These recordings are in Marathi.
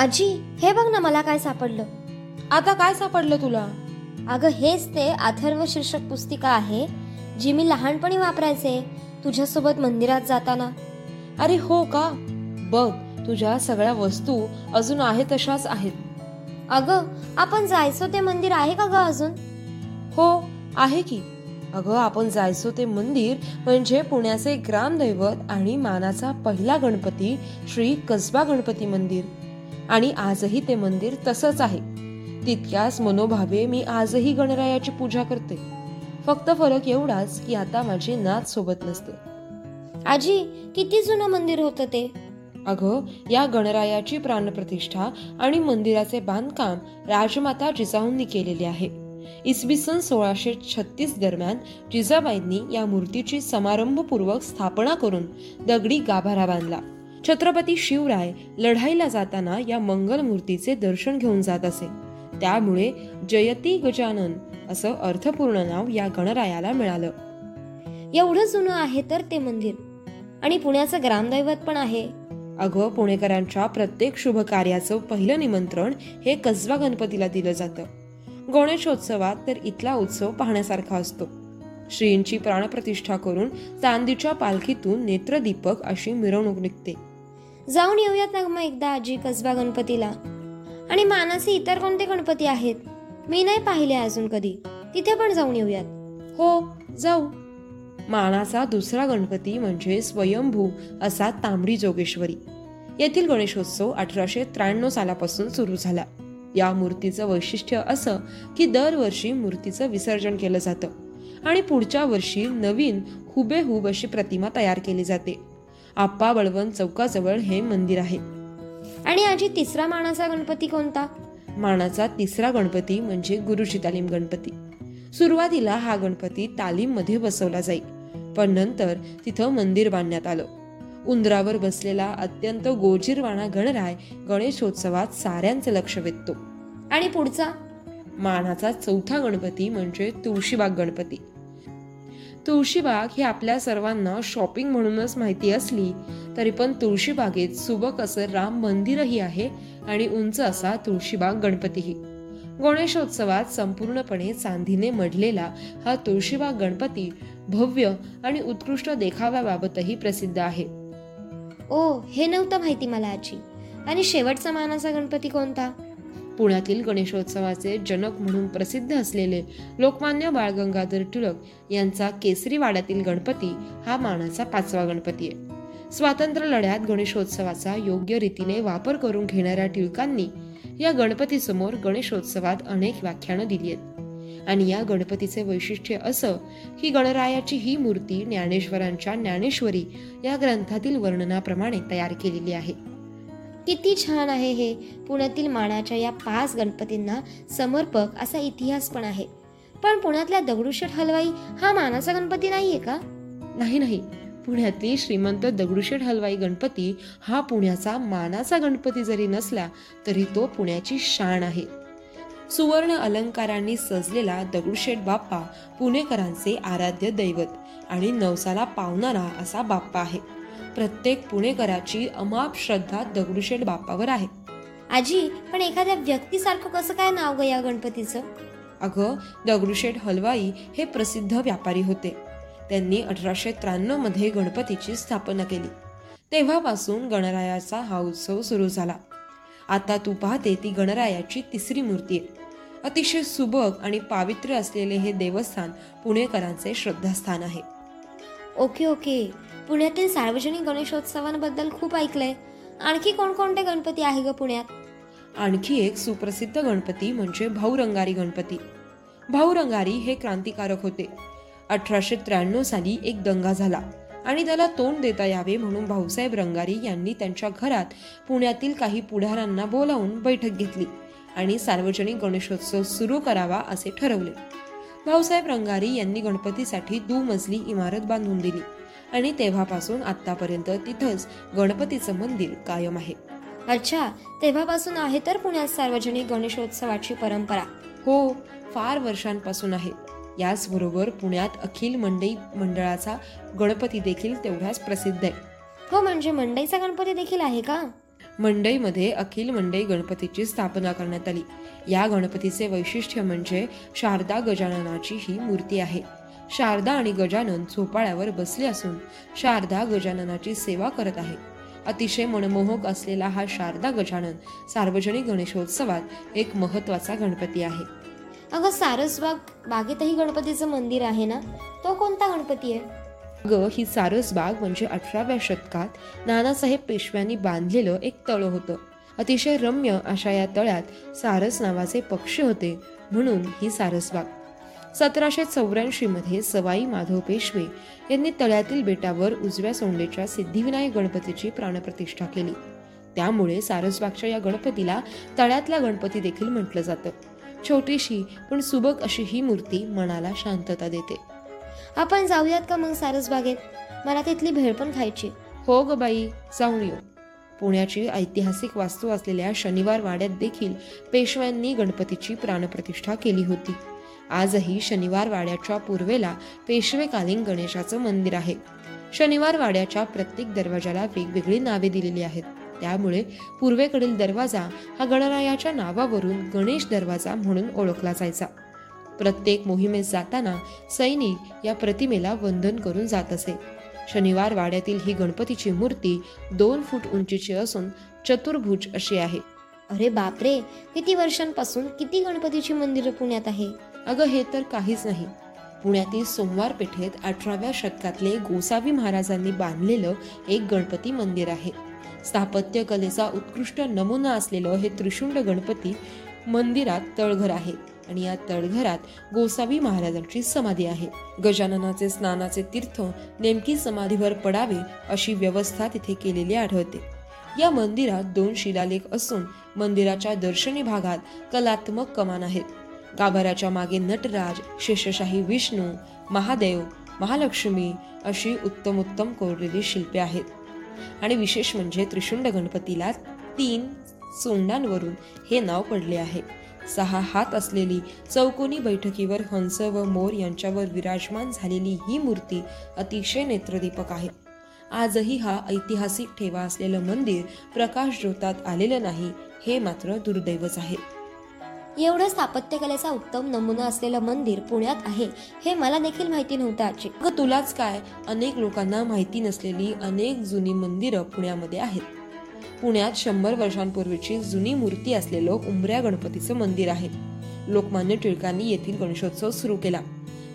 आजी हे बघ ना मला काय सापडलं. आता काय सापडलं तुला? अगं हेच ते अथर्व शीर्षक पुस्तिका आहे जी मी लहानपणी वापरायचे तुझ्यासोबत मंदिरात जाताना. अरे हो का? बघ तुझ्या सगळ्या वस्तू अजून आहे तशाच आहेत. अगं आपण जायचो ते मंदिर आहे का ग अजून? हो आहे की. अगं आपण जायचो ते मंदिर म्हणजे पुण्याचे ग्रामदैवत आणि मानाचा पहिला गणपती श्री कसबा गणपती मंदिर. आणि आजही ते मंदिर तसंच आहे. तितक्याच मनोभावे मी आजही गणरायाची पूजा करते. फक्त फरक एवढाच की आता माझी नाच सोबत नसते. आजी किती जुनं मंदिर होतं ते? अगं या गणरायाची प्राणप्रतिष्ठा आणि मंदिराचे बांधकाम राजमाता जिजाऊंनी केलेले आहे. इसवी सन सोळाशे छत्तीस दरम्यान जिजाबाईंनी या मूर्तीची समारंभपूर्वक स्थापना करून दगडी गाभारा बांधला. छत्रपती शिवराय लढाईला जाताना या मंगल मूर्तीचे दर्शन घेऊन जात असे. त्यामुळे जयती गजानन असं अर्थपूर्ण नाव या गणरायाला मिळालं. एवढं जुनं आहे तर ते मंदिर. आणि पुण्याचं ग्रामदैवत पण आहे. अगं पुणेकरांच्या प्रत्येक शुभ कार्याचं पहिलं निमंत्रण हे कसबा गणपतीला दिलं जातं. गणेशोत्सवात तर इथला उत्सव पाहण्यासारखा असतो. श्रींची प्राणप्रतिष्ठा करून चांदीच्या पालखीतून नेत्रदीपक अशी मिरवणूक निघते. जाऊन येऊयात ना मग एकदा आजी कसबा गणपतीला. आणि मानाचे इतर कोणते गणपती आहेत? मी नाही पाहिले अजून कधी. तिथे पण जाऊन येऊयात. हो जाऊ. मानाचा दुसरा गणपती म्हणजे स्वयंभू असा तांबडी जोगेश्वरी. येथील गणेशोत्सव अठराशे त्र्याण्णव सालापासून सुरू झाला. या मूर्तीचं वैशिष्ट्य असं की दरवर्षी मूर्तीचं विसर्जन केलं जातं. आणि पुढच्या वर्षी नवीन हुबेहूब अशी प्रतिमा तयार केली जाते. आप्पा बळवंत चौकाजवळ हे मंदिर आहे. आणि आजी तिसरा मानाचा गणपती कोणता? मानाचा तिसरा गणपती म्हणजे गुरुची तालीम गणपती. सुरुवातीला हा गणपती तालीममध्ये बसवला जाई पण नंतर तिथं मंदिर बांधण्यात आलं. उंदरावर बसलेला अत्यंत गोजीरवाणा गणराय गणेशोत्सवात साऱ्यांचं लक्ष वेधतो. आणि पुढचा? मानाचा चौथा गणपती म्हणजे तुळशीबाग गणपती. तुळशीबाग ही आपल्या सर्वांना शॉपिंग म्हणूनच माहिती असली तरी पण तुळशीबागेत सुबक असं राम मंदिरही आहे आणि उंच असा तुळशीबाग गणपतीही. गणेशोत्सवात संपूर्णपणे चांदीने मढलेला हा तुळशीबाग गणपती भव्य आणि उत्कृष्ट देखाव्याबाबतही प्रसिद्ध आहे. ओ हे नव्हतं माहिती मला आजी. आणि शेवटचा मानाचा गणपती कोणता? पुण्यातील गणेशोत्सवाचे जनक म्हणून प्रसिद्ध असलेले लोकमान्य बाळ गंगाधर टिळक यांचा केसरी वाड्यातील गणपती हा मानाचा पाचवा गणपती आहे. स्वातंत्र्य लढ्यात गणेशोत्सवाचा योग्य रीतीने वापर करून घेणाऱ्या टिळकांनी या गणपतीसमोर गणेशोत्सवात अनेक व्याख्यानं दिली आहेत. आणि या गणपतीचे वैशिष्ट्य असं की गणरायाची ही मूर्ती ज्ञानेश्वरांच्या ज्ञानेश्वरी या ग्रंथातील वर्णनाप्रमाणे तयार केलेली आहे. किती छान आहे हे. पुण्यातील मानाच्या या पाच गणपतींना समर्पक असा इतिहास पण आहे. पण पुण्यातल्या दगडूशेठ हलवाई हा मानाचा गणपती नाहीये का? नाही नाही. पुण्यातली श्रीमंत दगडूशेठ हलवाई गणपती हा पुण्याचा मानाचा गणपती जरी नसला तरी तो पुण्याची शान आहे. सुवर्ण अलंकारांनी सजलेला दगडूशेठ बाप्पा पुणेकरांचे आराध्य दैवत आणि नवसाला पावणारा असा बाप्पा आहे. प्रत्येक पुणेकराची अमाप श्रद्धा दगडूशेठ बाप्पावर आहे. आजी पण एखाद्या व्यक्तीसारखं कसं काय नाव ग या गणपतीचं? अगं दगडूशेठ हलवाई हे प्रसिद्ध व्यापारी होते. त्यांनी अठराशे त्र्याण्णवमध्ये गणपतीची स्थापना केली. तेव्हापासून गणरायाचा हा उत्सव सुरू झाला. आता तू पाहते ती गणरायाची तिसरी मूर्ती आहे. अतिशय सुबक आणि पावित्र्य असलेले हे देवस्थान पुणेकरांचे श्रद्धास्थान आहे. Okay okay. पुण्यातील सार्वजनिक गणेशोत्सवांबद्दल खूप ऐकलंय. आणखी कोणकोणते गणपती आहे ग पुण्यात? आणखी एक सुप्रसिद्ध गणपती म्हणजे भाऊरंगारी गणपती. भाऊरंगारी हे क्रांतिकारक होते. अठराशे त्र्याण्णव साली एक दंगा झाला आणि त्याला तोंड देता यावे म्हणून भाऊसाहेब रंगारी यांनी त्यांच्या घरात पुण्यातील काही पुढाऱ्यांना बोलावून बैठक घेतली आणि सार्वजनिक गणेशोत्सव सुरू करावा असे ठरवले. भाऊसाहेब रंगारी यांनी गणपतीसाठी दुमजली इमारत बांधून दिली. आणि तेव्हापासून आतापर्यंत तिथंच गणपतीचं मंदिर कायम आहे. अच्छा तेव्हापासून आहे तर पुण्यात सार्वजनिक गणेशोत्सवाची परंपरा. हो फार वर्षांपासून आहे. याचबरोबर पुण्यात अखिल मंडई मंडळाचा गणपती देखील तेवढाच प्रसिद्ध आहे. हो म्हणजे मंडईचा गणपती देखील आहे का? मंडईमध्ये अखिल मंडई गणपतीची स्थापना करण्यात आली. या गणपतीचे वैशिष्ट्य म्हणजे शारदा गजाननाची ही मूर्ती आहे. शारदा आणि गजानन झोपाळ्यावर बसले असून शारदा गजाननाची सेवा करत आहे. अतिशय मनमोहक असलेला हा शारदा गजानन सार्वजनिक गणेशोत्सवात एक महत्त्वाचा गणपती आहे. अगं सारसबाग बागेतही गणपतीचं मंदिर आहे ना? तो कोणता गणपती आहे? ग ही सारसबाग म्हणजे अठराव्या शतकात नानासाहेब पेशव्यांनी बांधलेलं एक तळं होतं. अतिशय रम्य अशा या तळ्यात सारस नावाचे पक्षी होते म्हणून ही सारसबाग. सतराशे चौऱ्याऐंशी मध्ये सवाई माधव पेशवे यांनी तळ्यातील बेटावर उजव्या सोंडेच्या सिद्धिविनायक गणपतीची प्राणप्रतिष्ठा केली. त्यामुळे सारसबागच्या या गणपतीला तळ्यातला गणपती देखील म्हटलं जातं. छोटीशी पण सुबक अशी ही मूर्ती मनाला शांतता देते. आपण जाऊयात का मग सारसबागेत? मला तिथली भेळ पण खायची. हो ग बाई जाऊन येऊ. पुण्याची ऐतिहासिक वास्तू असलेल्या शनिवार वाड्यात देखील पेशव्यांनी गणपतीची प्राणप्रतिष्ठा केली होती. आजही शनिवार वाड्याच्या पूर्वेला पेशवेकालीन गणेशाचं मंदिर आहे. शनिवार वाड्याच्या प्रत्येक दरवाजाला वेगवेगळी नावे दिलेली आहेत. त्यामुळे पूर्वेकडील दरवाजा हा गणरायाच्या नावावरून गणेश दरवाजा म्हणून ओळखला जायचा. प्रत्येक मोहिमेत जाताना सैनिक या प्रतिमेला वंदन करून जात असे. शनिवार वाड्यातील ही गणपतीची मूर्ती दोन फूट उंचीची असून चतुर्भुज अशी आहे. अरे बापरे! किती वर्षांपासून किती गणपतीची मंदिरं पुण्यात आहे? अगं हे तर काहीच नाही. पुण्यातील सोमवार पेठेत अठराव्या शतकातले गोसावी महाराजांनी बांधलेलं एक गणपती मंदिर आहे. स्थापत्य कलेचा उत्कृष्ट नमुना असलेलं हे त्रिशुंड गणपती मंदिरात तळघर आहे आणि या तळघरात गोसावी महाराजांची समाधी आहे. गजाननाचे स्नानाचे तीर्थ नेमकी समाधीवर पडावे अशी व्यवस्था तिथे केलेली आढळते. या मंदिरात दोन शिलालेख असून मंदिराच्या दर्शनी भागात कलात्मक कमान आहेत. गाभाऱ्याच्या मागे नटराज शेषशाही विष्णू महादेव महालक्ष्मी अशी उत्तम उत्तम कोरलेली शिल्पे आहेत. आणि विशेष म्हणजे त्रिशुंड गणपतीला तीन सोंडांवरून हे नाव पडले आहे. सहा हात असलेली चौकोनी बैठकीवर हंस व मोर यांच्यावर विराजमान झालेली ही मूर्ती अतिशय नेत्रदीपक आहे. आजही हा ऐतिहासिक ठेवा असलेलं मंदिर प्रकाश ज्योतात आलेलं नाही हे मात्र दुर्दैवच आहे. एवढं स्थापत्यकलेचा उत्तम नमुना असलेलं मंदिर पुण्यात आहे. हे मला देखील माहिती नव्हतं आजी. अगं तुलाच काय? अनेक लोकांना माहिती नसलेली अनेक जुनी मंदिरं पुण्यामध्ये आहेत. पुण्यात शंभर वर्षांपूर्वीची जुनी मूर्ती असलेलं उंबऱ्या गणपतीचं मंदिर आहे. लोकमान्य टिळकांनी येथील गणेशोत्सव सुरू केला.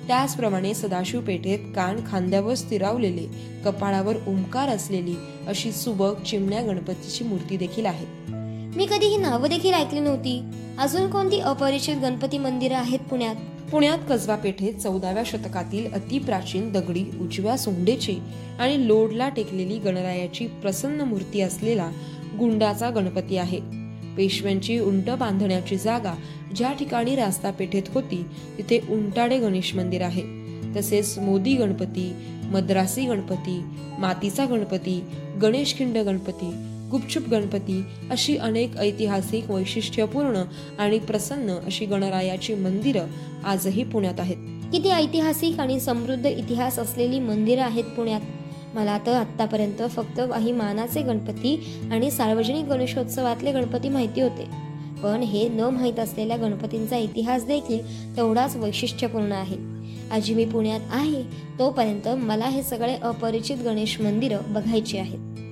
त्याचप्रमाणे सदाशिव पेठेत कान खांद्यावर स्थिरावलेले कपाळावर ओंकार असलेली अशी सुबक चिमण्या गणपतीची मूर्ती देखील आहे. मी कधी ही नावं देखील ऐकली नव्हती. अजून कोणती अपरिचित गणपती मंदिरं आहेत पुण्यात? पुण्यात कसबा पेठेत चौदाव्या शतकातील अतिप्राचीन दगडी उजव्या सोंडेची आणि लोडला टेकलेली गणरायाची प्रसन्न मूर्ती असलेला गुंडाचा गणपती आहे. पेशव्यांची उंट बांधण्याची जागा ज्या ठिकाणी रास्ता पेठेत होती तिथे उंटाडे गणेश मंदिर आहे. तसेच मोदी गणपती मद्रासी गणपती मातीचा गणपती गणेशखिंड गणपती गुपचुप गणपती अशी अनेक ऐतिहासिक वैशिष्ट्यपूर्ण आणि प्रसन्न अशी गणरायाची मंदिरं आजही पुण्यात आहेत. किती ऐतिहासिक आणि समृद्ध इतिहास असलेली मंदिरं आहेत पुण्यात. मला तर आत्तापर्यंत फक्त काही मानाचे गणपती आणि सार्वजनिक गणेशोत्सवातले गणपती माहिती होते. पण हे न माहीत असलेल्या गणपतींचा इतिहास देखील तेवढाच वैशिष्ट्यपूर्ण आहे. आजी मी पुण्यात आहे तोपर्यंत मला हे सगळे अपरिचित गणेश मंदिरं बघायची आहेत.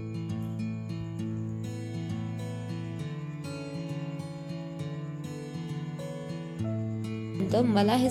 तर मला हे